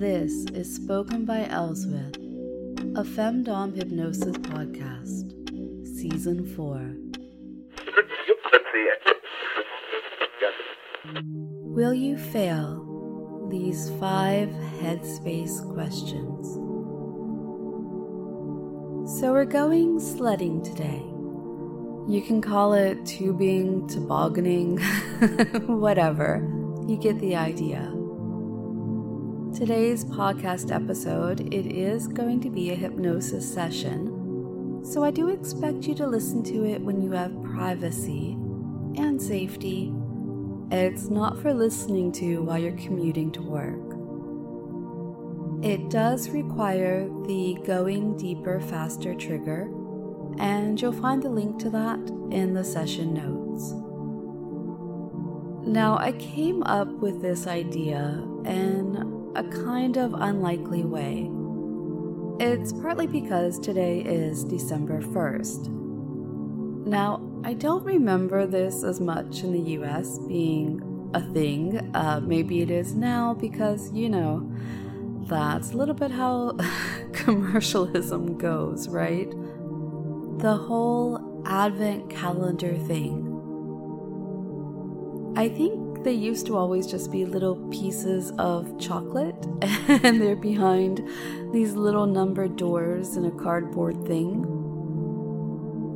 This is Spoken by Elswith, a Femdom Hypnosis podcast, Season 4. Will you fail these five headspace questions? So, we're going sledding today. You can call it tubing, tobogganing, whatever. You get the idea. Today's podcast episode, it is going to be a hypnosis session. So I do expect you to listen to it when you have privacy and safety. It's not for listening to while you're commuting to work. It does require the Going Deeper Faster trigger, and you'll find the link to that in the session notes. Now, I came up with this idea in a kind of unlikely way. It's partly because today is December 1st. Now, I don't remember this as much in the US being a thing. Uh, maybe it is now because, you know, that's a little bit how commercialism goes, right? The whole advent calendar thing. I think they used to always just be little pieces of chocolate, and they're behind these little numbered doors in a cardboard thing.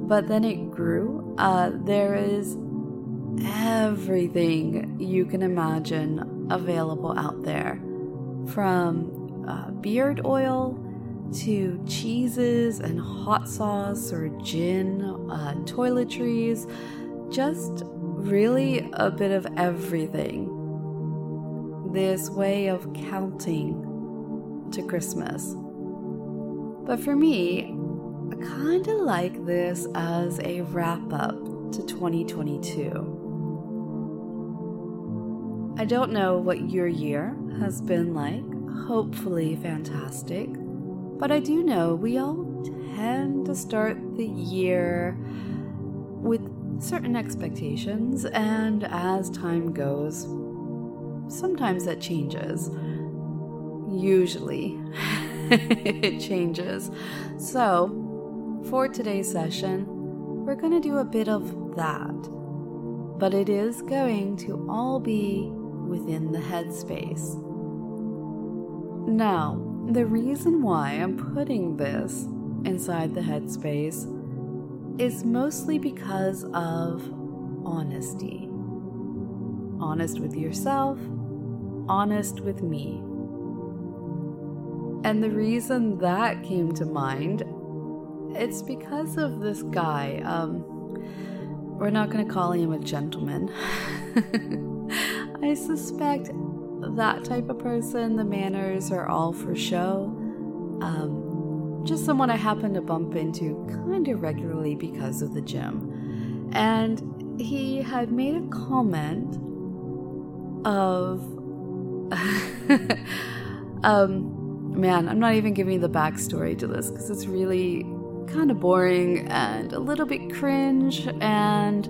But then it grew. Uh, there is everything you can imagine available out there from uh, beard oil to cheeses and hot sauce or gin, uh, toiletries, just really a bit of everything. This way of counting to Christmas. But for me, I kind of like this as a wrap up to 2022. I don't know what your year has been like, hopefully fantastic, but I do know we all tend to start the year with certain expectations, and as time goes, sometimes that changes. Usually, it changes. So, for today's session, we're going to do a bit of that, but it is going to all be within the headspace. Now, the reason why I'm putting this inside the headspace is mostly because of honesty. Honest with yourself, honest with me. And the reason that came to mind, it's because of this guy. Um, we're not going to call him a gentleman. I suspect that type of person, the manners are all for show. Um, just someone I happen to bump into kind of regularly because of the gym. And he had made a comment of. um, man, I'm not even giving the backstory to this because it's really kind of boring and a little bit cringe and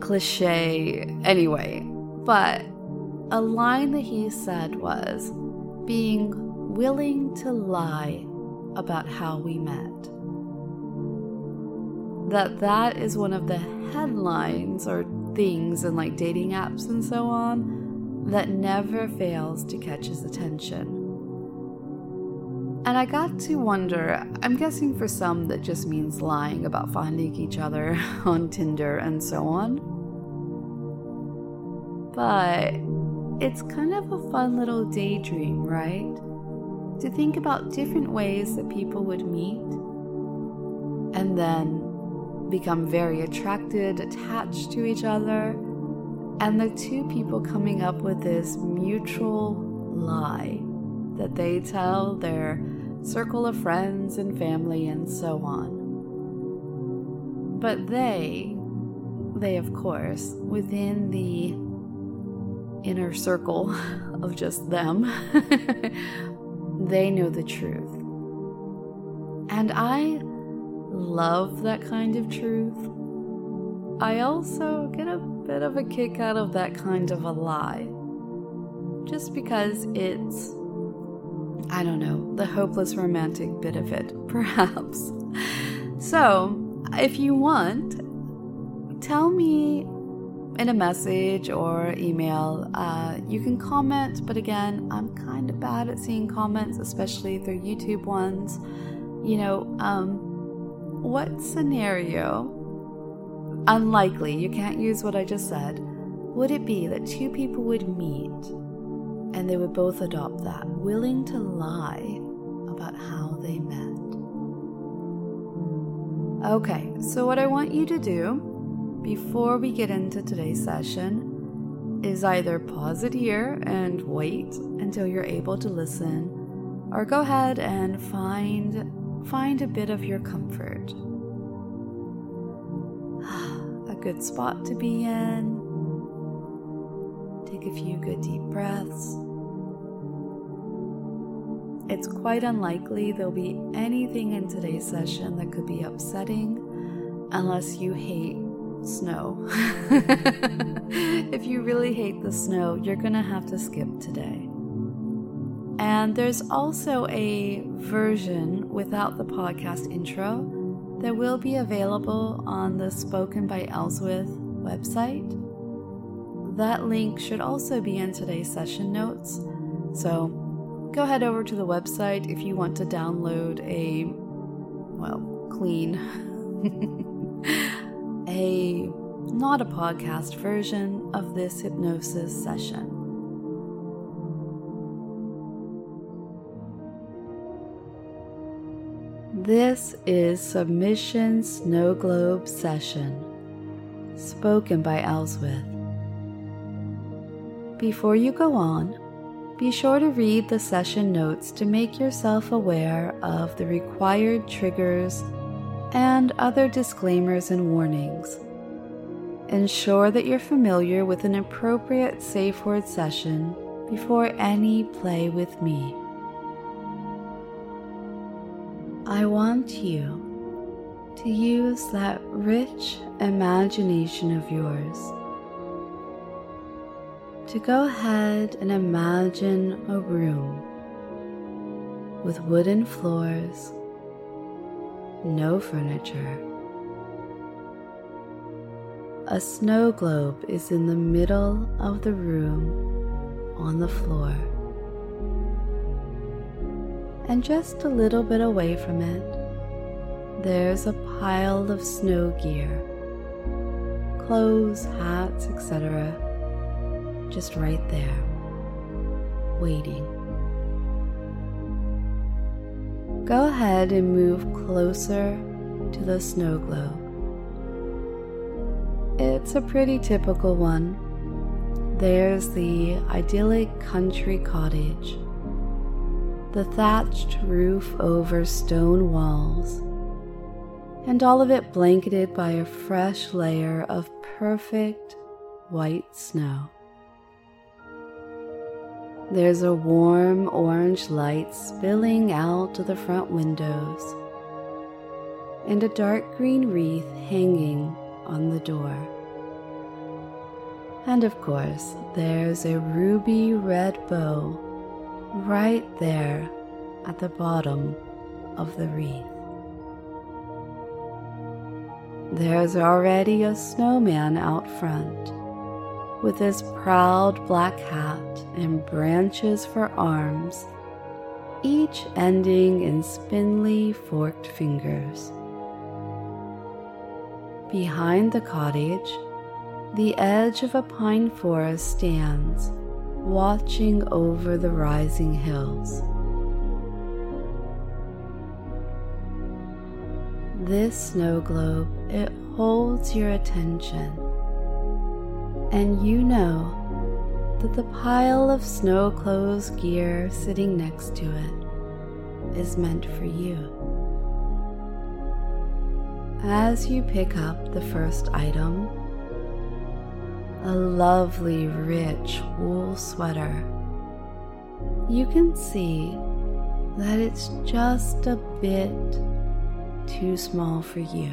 cliche anyway. But a line that he said was being willing to lie about how we met. That that is one of the headlines or things in like dating apps and so on that never fails to catch his attention. And I got to wonder, I'm guessing for some that just means lying about finding each other on Tinder and so on. But it's kind of a fun little daydream, right? To think about different ways that people would meet and then become very attracted, attached to each other, and the two people coming up with this mutual lie that they tell their circle of friends and family and so on. But they, they of course, within the inner circle of just them, they know the truth. And I love that kind of truth. I also get a bit of a kick out of that kind of a lie. Just because it's I don't know, the hopeless romantic bit of it, perhaps. So, if you want, tell me in a message or email. Uh, you can comment, but again, I'm kind of bad at seeing comments, especially they're YouTube ones. You know, um, what scenario, unlikely, you can't use what I just said, would it be that two people would meet and they would both adopt that, willing to lie about how they met? Okay, so what I want you to do before we get into today's session is either pause it here and wait until you're able to listen or go ahead and find find a bit of your comfort. a good spot to be in. Take a few good deep breaths. It's quite unlikely there'll be anything in today's session that could be upsetting unless you hate snow. if you really hate the snow, you're to have to skip today. And there's also a version without the podcast intro that will be available on the Spoken by Elswith website. That link should also be in today's session notes. So go head over to the website if you want to download a, well, clean a not a podcast version of this hypnosis session. This is Submission Snow Globe Session, spoken by Elswith. Before you go on, be sure to read the session notes to make yourself aware of the required triggers and other disclaimers and warnings. Ensure that you're familiar with an appropriate safe word session before any play with me. I want you to use that rich imagination of yours to go ahead and imagine a room with wooden floors no furniture. A snow globe is in the middle of the room on the floor. And just a little bit away from it, there's a pile of snow gear clothes, hats, etc. Just right there, waiting. Go ahead and move closer to the snow globe. It's a pretty typical one. There's the idyllic country cottage, the thatched roof over stone walls, and all of it blanketed by a fresh layer of perfect white snow. There's a warm orange light spilling out of the front windows, and a dark green wreath hanging on the door. And of course, there's a ruby red bow right there at the bottom of the wreath. There's already a snowman out front with his proud black hat and branches for arms, each ending in spindly forked fingers. Behind the cottage, the edge of a pine forest stands, watching over the rising hills. This snow globe, it holds your attention and you know that the pile of snow clothes gear sitting next to it is meant for you. As you pick up the first item, a lovely rich wool sweater, you can see that it's just a bit too small for you.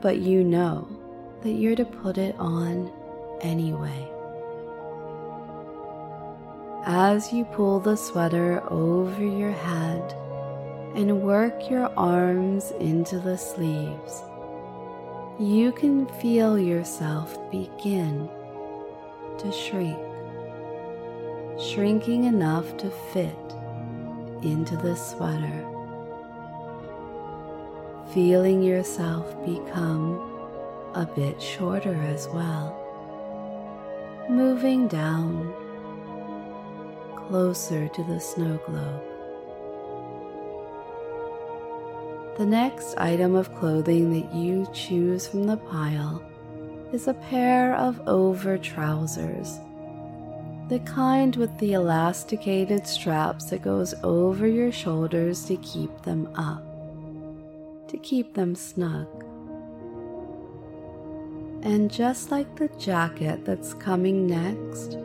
But you know that you're to put it on anyway. as you pull the sweater over your head and work your arms into the sleeves, you can feel yourself begin to shrink, shrinking enough to fit into the sweater. Feeling yourself become a bit shorter as well, moving down closer to the snow globe. The next item of clothing that you choose from the pile is a pair of over trousers. The kind with the elasticated straps that goes over your shoulders to keep them up, to keep them snug. And just like the jacket that's coming next,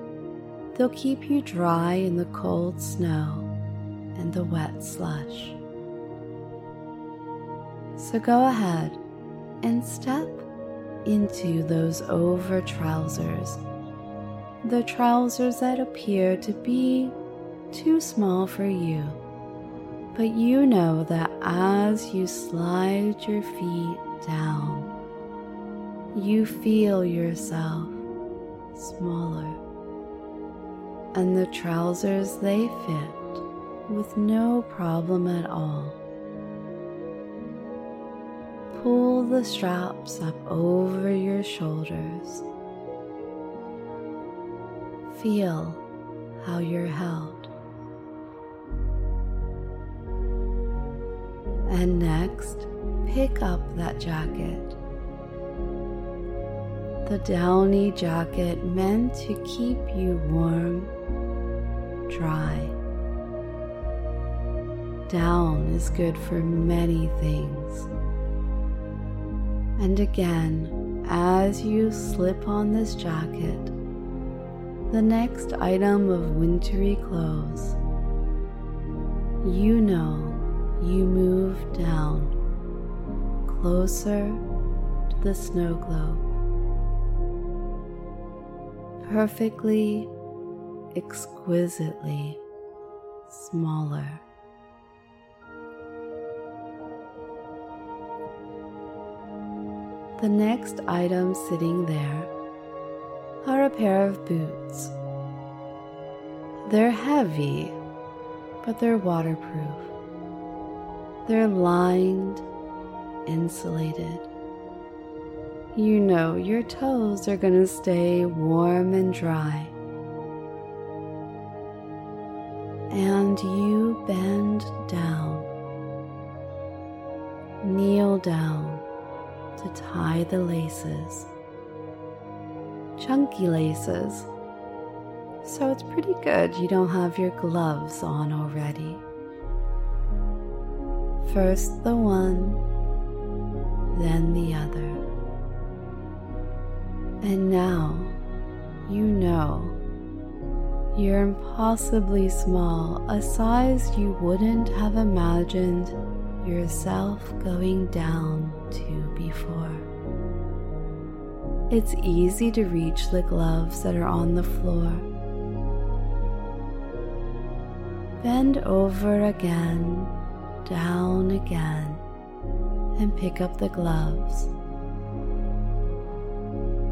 they'll keep you dry in the cold snow and the wet slush. So go ahead and step into those over trousers, the trousers that appear to be too small for you. But you know that as you slide your feet down, you feel yourself smaller. And the trousers they fit with no problem at all. Pull the straps up over your shoulders. Feel how you're held. And next, pick up that jacket the downy jacket meant to keep you warm, dry. Down is good for many things. And again, as you slip on this jacket, the next item of wintry clothes, you know you move down closer to the snow globe perfectly, exquisitely smaller. The next items sitting there are a pair of boots. They're heavy, but they're waterproof. They're lined, insulated you know your toes are going to stay warm and dry. And you bend down, kneel down to tie the laces, chunky laces. So it's pretty good you don't have your gloves on already. First the one, then the other. And now you know you're impossibly small, a size you wouldn't have imagined yourself going down to before. It's easy to reach the gloves that are on the floor. Bend over again, down again, and pick up the gloves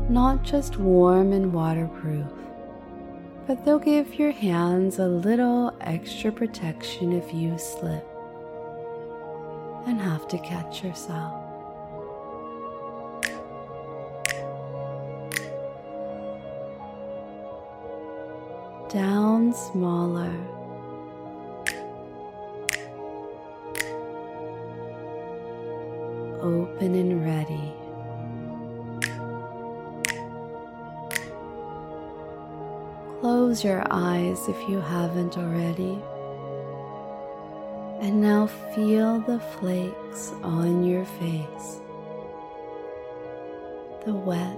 not just warm and waterproof, but they'll give your hands a little extra protection if you slip and have to catch yourself. Down smaller. Open and ready. Close your eyes if you haven't already. And now feel the flakes on your face. The wet,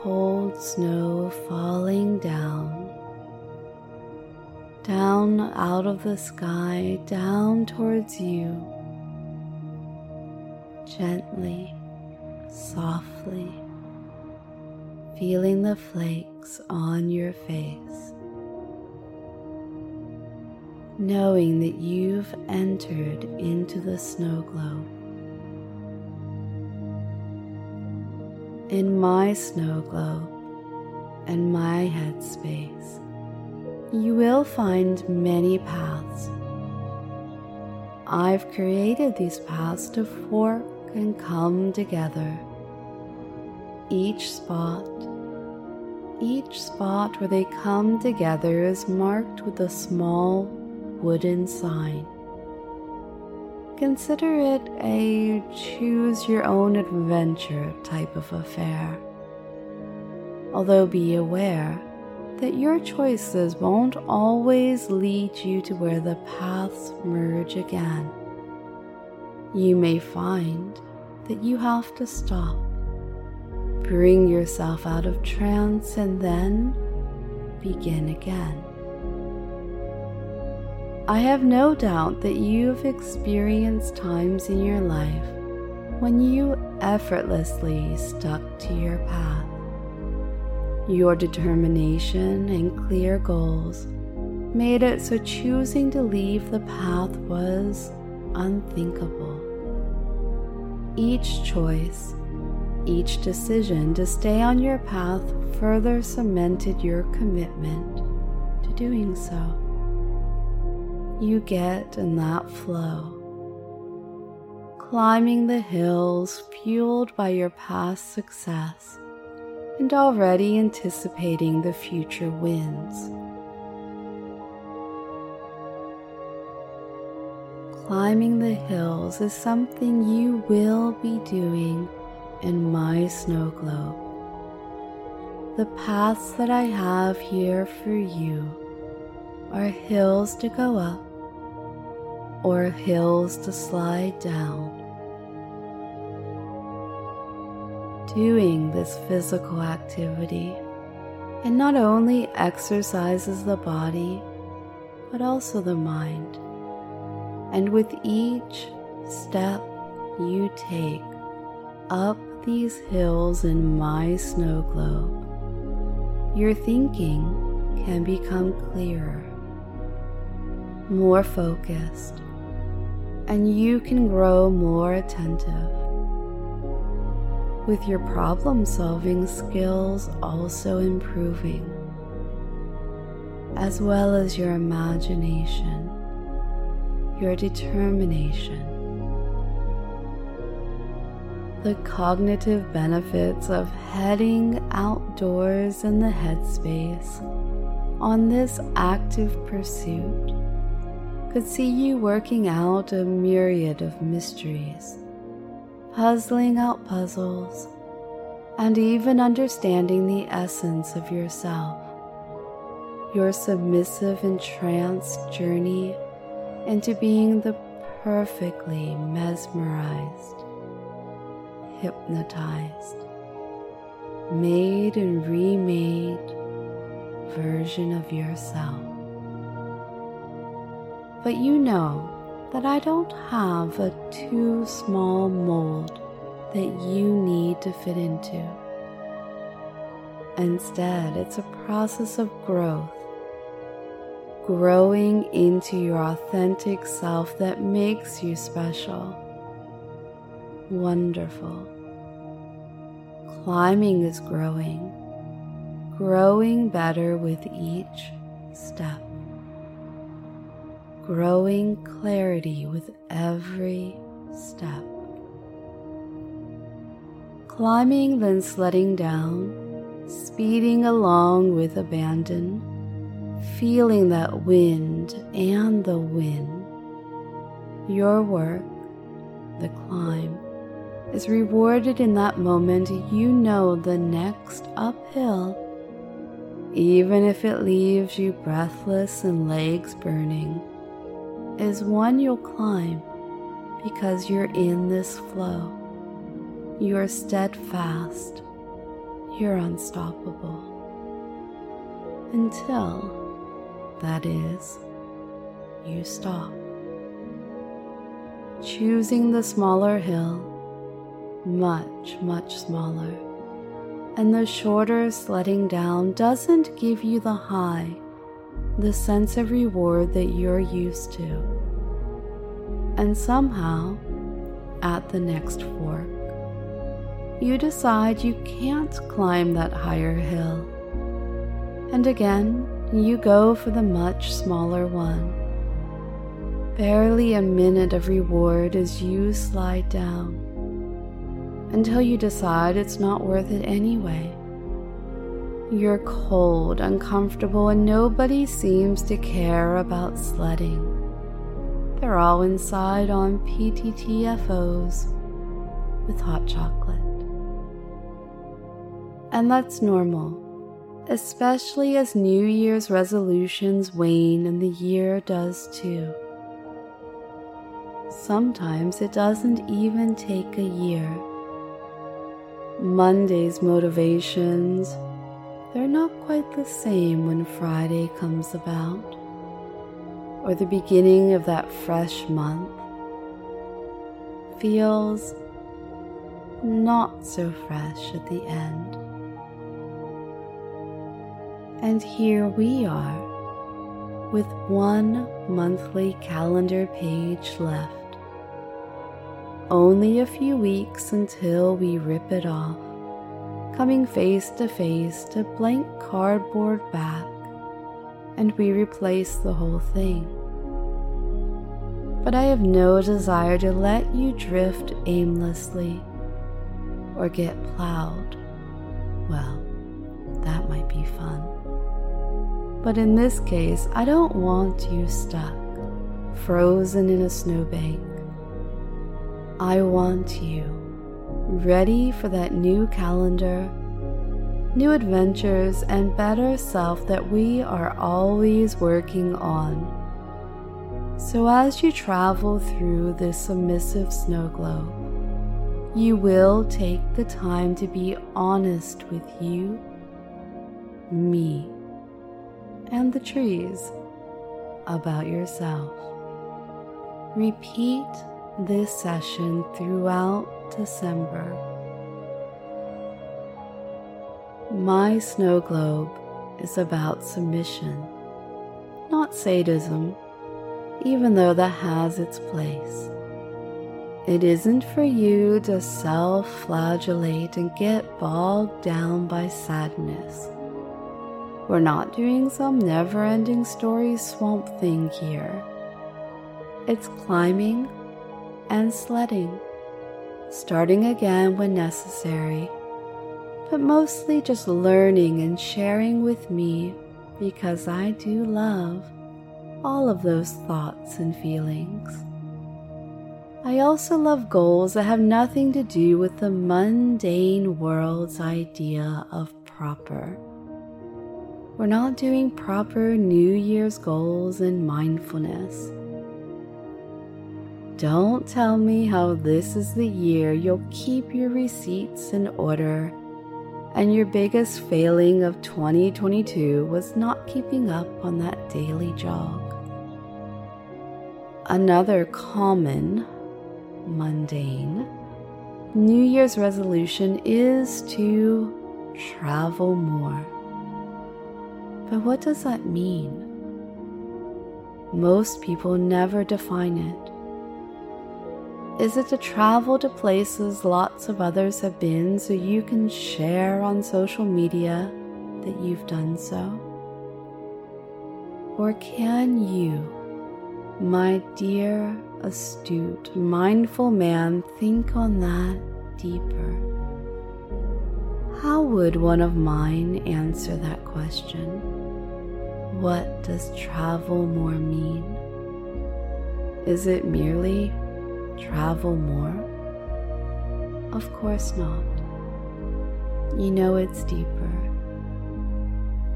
cold snow falling down. Down out of the sky, down towards you. Gently, softly feeling the flakes on your face. knowing that you've entered into the snow globe. In my snow globe and my headspace, you will find many paths. I've created these paths to fork and come together. Each spot each spot where they come together is marked with a small wooden sign. Consider it a choose your own adventure type of affair. Although be aware that your choices won't always lead you to where the paths merge again. You may find that you have to stop Bring yourself out of trance and then begin again. I have no doubt that you've experienced times in your life when you effortlessly stuck to your path. Your determination and clear goals made it so choosing to leave the path was unthinkable. Each choice each decision to stay on your path further cemented your commitment to doing so. You get in that flow, climbing the hills fueled by your past success and already anticipating the future wins. Climbing the hills is something you will be doing in my snow globe. The paths that I have here for you are hills to go up or hills to slide down. Doing this physical activity and not only exercises the body but also the mind. And with each step you take up these hills in my snow globe, your thinking can become clearer, more focused, and you can grow more attentive. With your problem solving skills also improving, as well as your imagination, your determination, the cognitive benefits of heading outdoors in the headspace on this active pursuit could see you working out a myriad of mysteries, puzzling out puzzles, and even understanding the essence of yourself. Your submissive entranced journey into being the perfectly mesmerized hypnotized, made and remade version of yourself. But you know that I don't have a too small mold that you need to fit into. Instead, it's a process of growth, growing into your authentic self that makes you special wonderful. Climbing is growing, growing better with each step, growing clarity with every step. Climbing, then sledding down, speeding along with abandon, feeling that wind and the wind. Your work, the climb is rewarded in that moment, you know the next uphill, even if it leaves you breathless and legs burning, is one you'll climb because you're in this flow. You're steadfast. You're unstoppable. Until, that is, you stop. Choosing the smaller hill much, much smaller. And the shorter sledding down doesn't give you the high the sense of reward that you're used to. And somehow, at the next fork, you decide you can't climb that higher hill. And again, you go for the much smaller one. Barely a minute of reward as you slide down until you decide it's not worth it anyway. You're cold, uncomfortable, and nobody seems to care about sledding. They're all inside on PTTFOs with hot chocolate. And that's normal, especially as New Year's resolutions wane and the year does too. Sometimes it doesn't even take a year. Monday's motivations, they're not quite the same when Friday comes about, or the beginning of that fresh month feels not so fresh at the end. And here we are with one monthly calendar page left. Only a few weeks until we rip it off, coming face to face to blank cardboard back, and we replace the whole thing. But I have no desire to let you drift aimlessly or get plowed. Well, that might be fun. But in this case, I don't want you stuck, frozen in a snowbank. I want you ready for that new calendar, new adventures, and better self that we are always working on. So, as you travel through this submissive snow globe, you will take the time to be honest with you, me, and the trees about yourself. Repeat this session throughout December. My snow globe is about submission, not sadism, even though that has its place. It isn't for you to self flagellate and get bogged down by sadness. We're not doing some never ending story swamp thing here. It's climbing and sledding, starting again when necessary, but mostly just learning and sharing with me because I do love all of those thoughts and feelings. I also love goals that have nothing to do with the mundane world's idea of proper. We're not doing proper New Year's goals and mindfulness. Don't tell me how this is the year you'll keep your receipts in order and your biggest failing of 2022 was not keeping up on that daily jog. Another common, mundane, New Year's resolution is to travel more. But what does that mean? Most people never define it. Is it to travel to places lots of others have been so you can share on social media that you've done so? Or can you, my dear, astute, mindful man, think on that deeper? How would one of mine answer that question? What does travel more mean? Is it merely travel more? Of course not. You know it's deeper.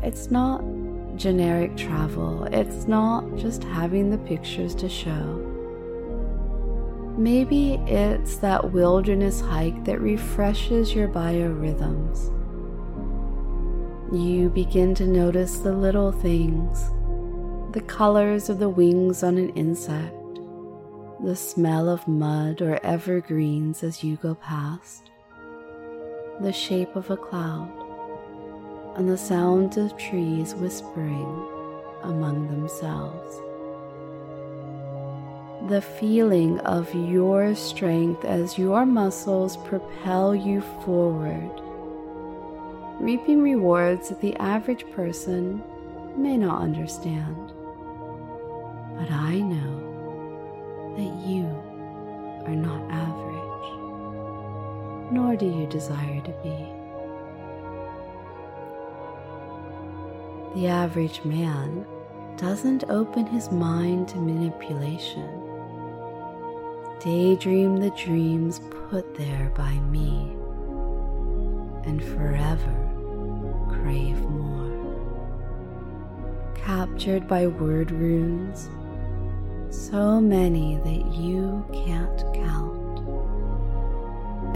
It's not generic travel, it's not just having the pictures to show. Maybe it's that wilderness hike that refreshes your biorhythms you begin to notice the little things, the colors of the wings on an insect, the smell of mud or evergreens as you go past, the shape of a cloud, and the sound of trees whispering among themselves. The feeling of your strength as your muscles propel you forward, reaping rewards that the average person may not understand. But I know that you are not average, nor do you desire to be. The average man doesn't open his mind to manipulation. Daydream the dreams put there by me, and forever crave more. Captured by word runes, so many that you can't count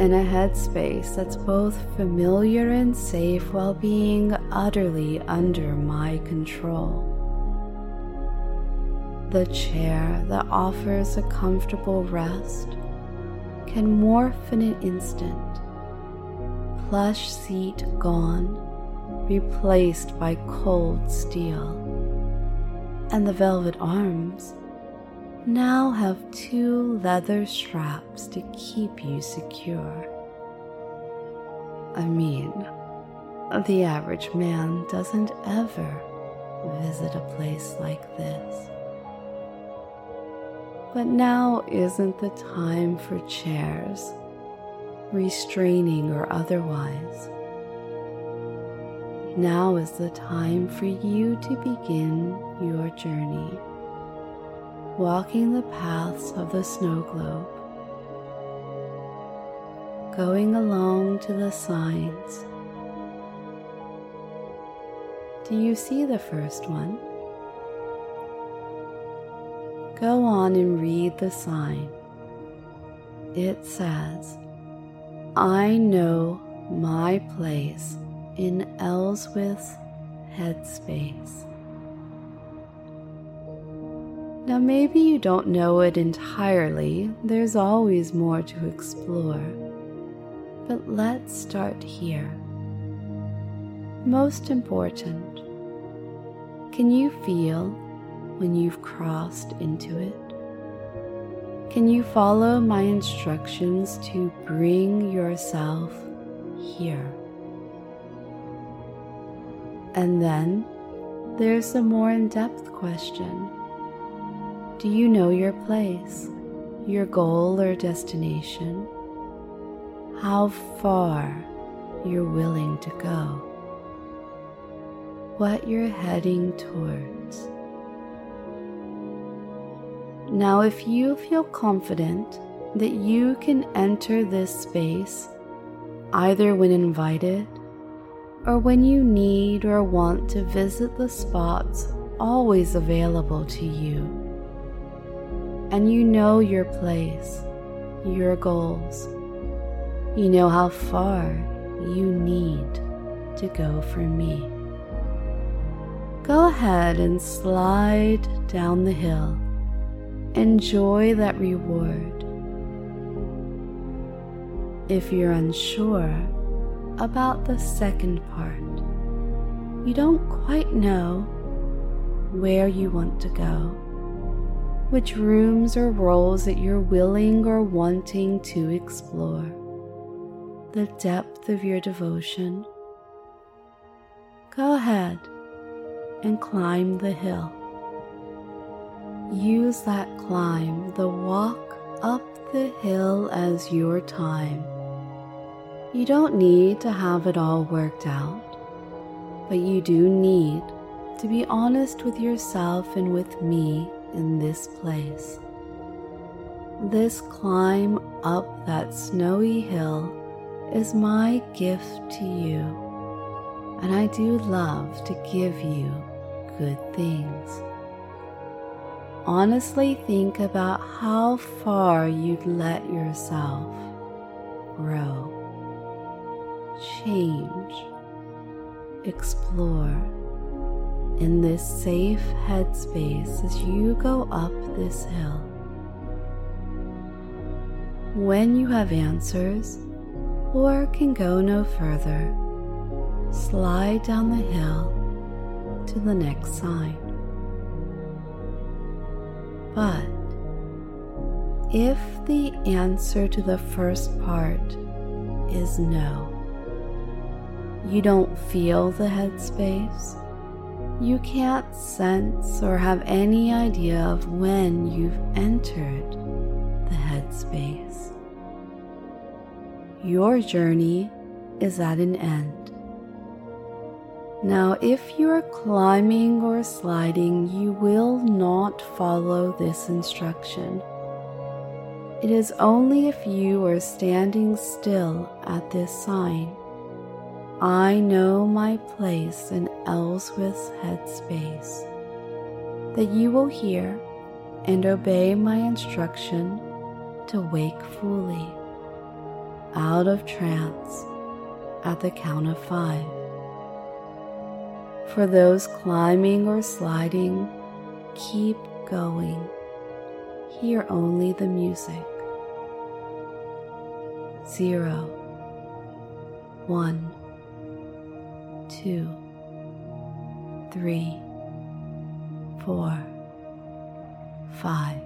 in a headspace that's both familiar and safe while being utterly under my control. The chair that offers a comfortable rest can morph in an instant. Plush seat gone, replaced by cold steel. And the velvet arms now have two leather straps to keep you secure. I mean, the average man doesn't ever visit a place like this. But now isn't the time for chairs, restraining or otherwise. Now is the time for you to begin your journey walking the paths of the snow globe, going along to the signs. Do you see the first one? Go on and read the sign. It says, I know my place in Elswith's headspace. Now, maybe you don't know it entirely, there's always more to explore. But let's start here. Most important, can you feel when you've crossed into it? Can you follow my instructions to bring yourself here? And then there's a more in depth question do you know your place, your goal or destination? How far you're willing to go? What you're heading towards? Now, if you feel confident that you can enter this space either when invited or when you need or want to visit the spots always available to you and you know your place, your goals. You know how far you need to go for me. Go ahead and slide down the hill. Enjoy that reward. If you're unsure about the second part, you don't quite know where you want to go which rooms or roles that you're willing or wanting to explore, the depth of your devotion. Go ahead and climb the hill. Use that climb, the walk up the hill as your time. You don't need to have it all worked out, but you do need to be honest with yourself and with me in this place. This climb up that snowy hill is my gift to you, and I do love to give you good things. Honestly, think about how far you'd let yourself grow, change, explore in this safe headspace as you go up this hill. When you have answers or can go no further, slide down the hill to the next sign. But if the answer to the first part is no, you don't feel the headspace, you can't sense or have any idea of when you've entered the headspace. Your journey is at an end. Now, if you are climbing or sliding, you will not follow this instruction. It is only if you are standing still at this sign. I know my place in Elswith's headspace, that you will hear and obey my instruction to wake fully out of trance at the count of five. For those climbing or sliding, keep going. Hear only the music. Zero, one, two, three, four, five.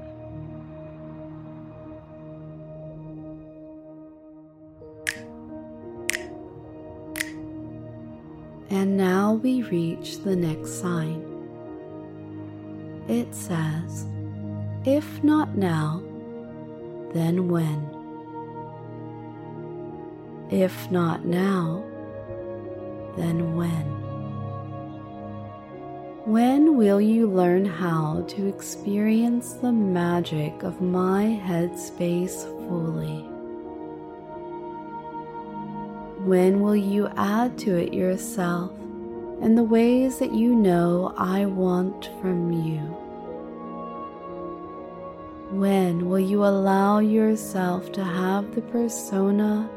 And now we reach the next sign. It says, if not now, then when? If not now, then when? When will you learn how to experience the magic of my headspace fully? When will you add to it yourself and the ways that you know I want from you? When will you allow yourself to have the persona,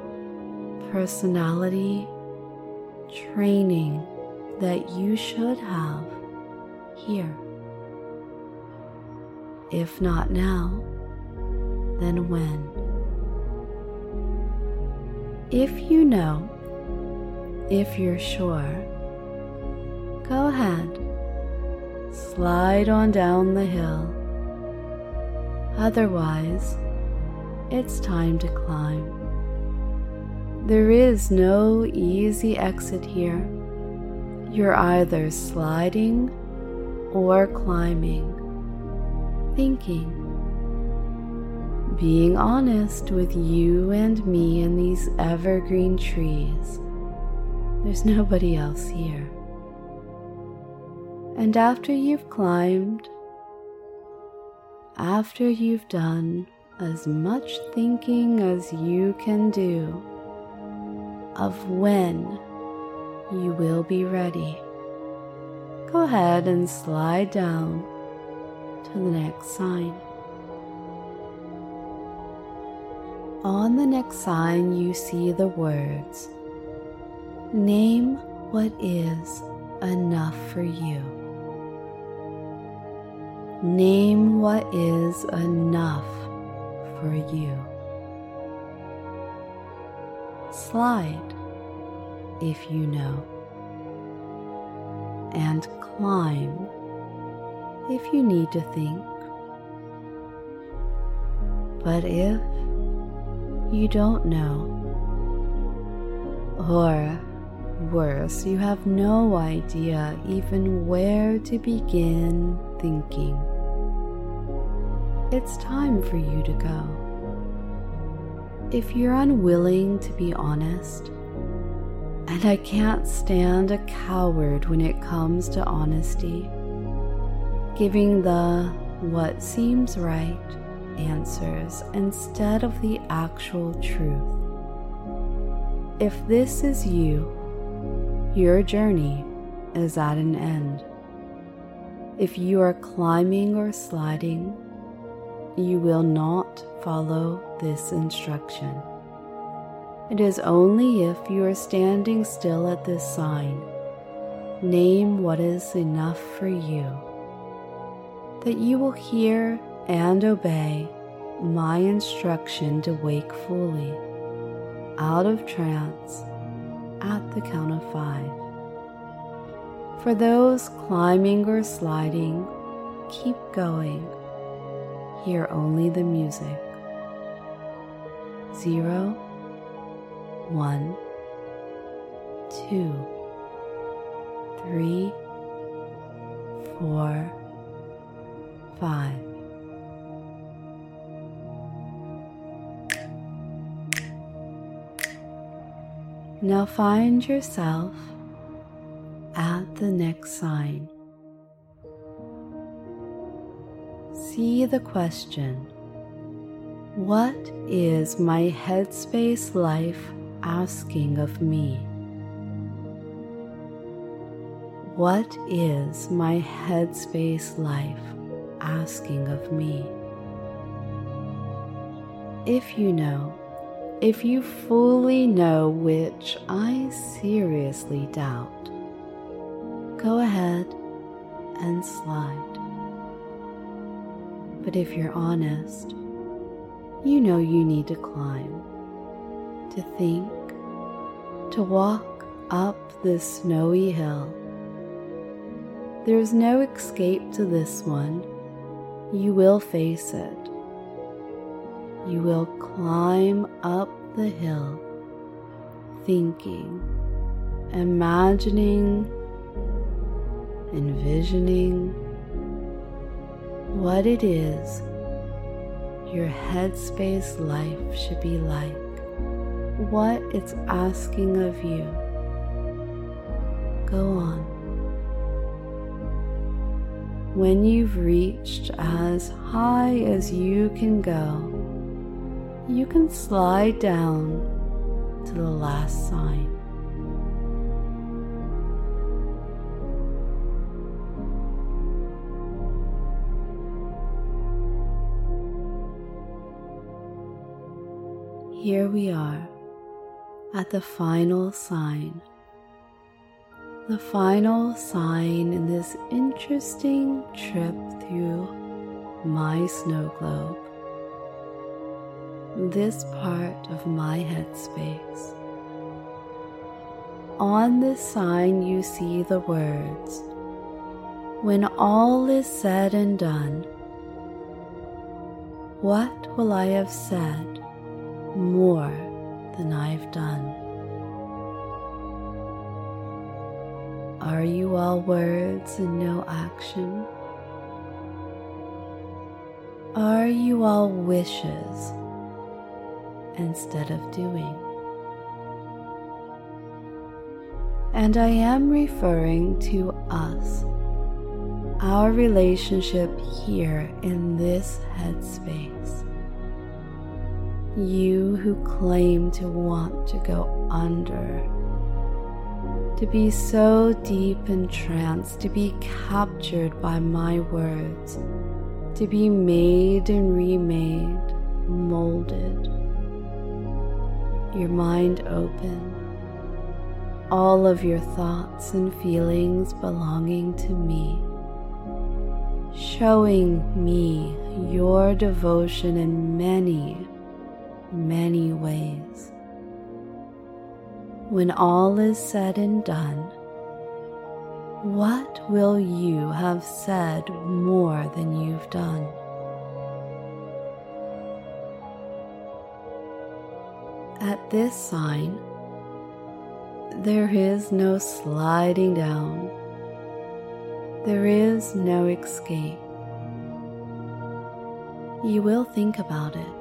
personality, training that you should have here? If not now, then when? If you know, if you're sure, go ahead, slide on down the hill. Otherwise, it's time to climb. There is no easy exit here. You're either sliding or climbing, thinking being honest with you and me and these evergreen trees. There's nobody else here. And after you've climbed, after you've done as much thinking as you can do of when you will be ready, go ahead and slide down to the next sign. On the next sign, you see the words Name what is enough for you. Name what is enough for you. Slide if you know, and climb if you need to think. But if you don't know. Or worse, you have no idea even where to begin thinking. It's time for you to go. If you're unwilling to be honest, and I can't stand a coward when it comes to honesty, giving the what seems right answers instead of the actual truth. If this is you, your journey is at an end. If you are climbing or sliding, you will not follow this instruction. It is only if you are standing still at this sign, name what is enough for you, that you will hear and obey my instruction to wake fully out of trance at the count of five. For those climbing or sliding, keep going. hear only the music. Zero, one, two, three, four, five. Now find yourself at the next sign. See the question What is my headspace life asking of me? What is my headspace life asking of me? If you know, if you fully know, which I seriously doubt, go ahead and slide. But if you're honest, you know you need to climb, to think, to walk up this snowy hill there is no escape to this one. You will face it. You will climb up the hill, thinking, imagining, envisioning what it is your headspace life should be like, what it's asking of you. Go on. When you've reached as high as you can go, you can slide down to the last sign. Here we are at the final sign the final sign in this interesting trip through my snow globe, this part of my headspace. On this sign, you see the words, When all is said and done, what will I have said more than I've done? Are you all words and no action? Are you all wishes instead of doing? And I am referring to us, our relationship here in this headspace. You who claim to want to go under to be so deep entranced, to be captured by my words, to be made and remade, molded. Your mind open, all of your thoughts and feelings belonging to me, showing me your devotion in many, many ways. When all is said and done, what will you have said more than you've done? At this sign, there is no sliding down. There is no escape. You will think about it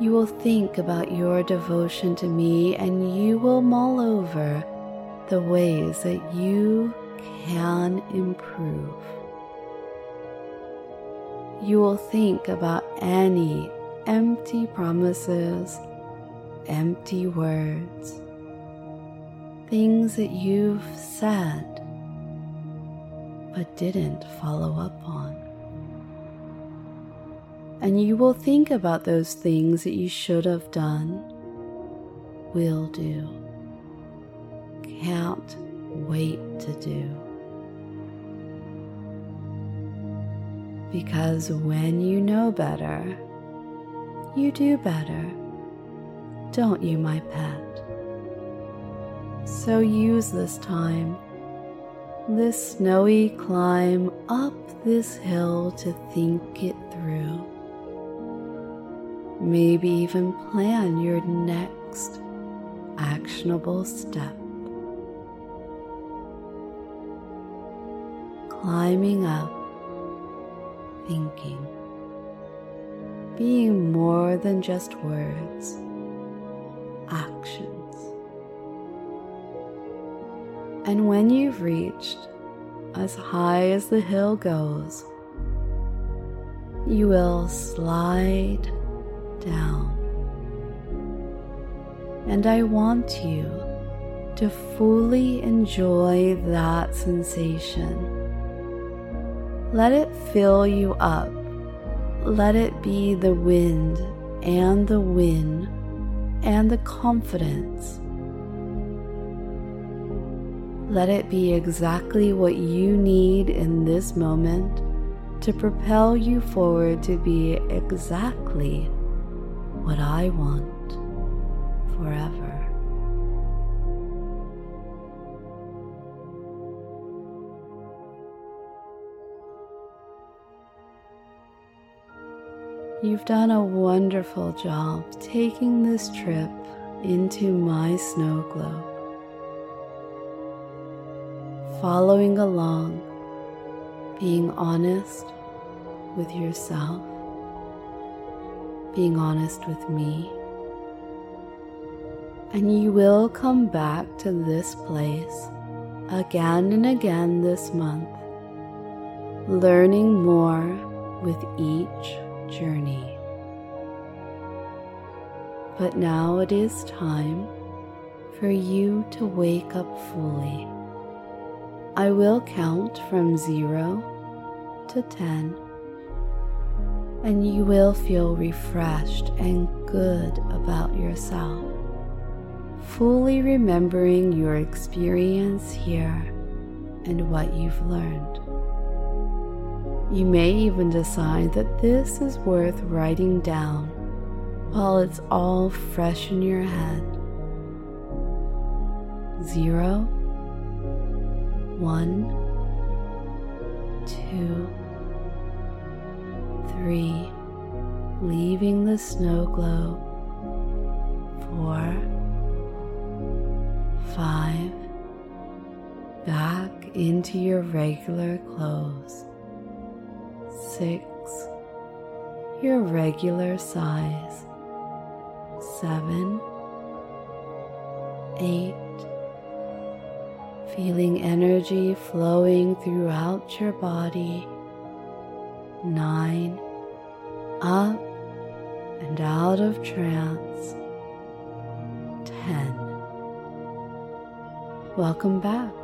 you will think about your devotion to me and you will mull over the ways that you can improve. You will think about any empty promises, empty words, things that you've said but didn't follow up on and you will think about those things that you should have done, will do, can't wait to do. Because when you know better, you do better, don't you, my pet? So use this time, this snowy climb up this hill to think it through. Maybe even plan your next actionable step. Climbing up, thinking, being more than just words, actions. And when you've reached as high as the hill goes, you will slide down. And I want you to fully enjoy that sensation. Let it fill you up. Let it be the wind and the win and the confidence let it be exactly what you need in this moment to propel you forward to be exactly what I want forever. You've done a wonderful job taking this trip into my snow globe following along, being honest with yourself, being honest with me. And you will come back to this place again and again this month, learning more with each journey. But now it is time for you to wake up fully. I will count from zero to ten, and you will feel refreshed and good about yourself, fully remembering your experience here and what you've learned. You may even decide that this is worth writing down while it's all fresh in your head. Zero one, two, three, leaving the snow globe. Four, five, back into your regular clothes. Six, your regular size. Seven, eight, feeling energy flowing throughout your body. Nine, up and out of trance. Ten. Welcome back.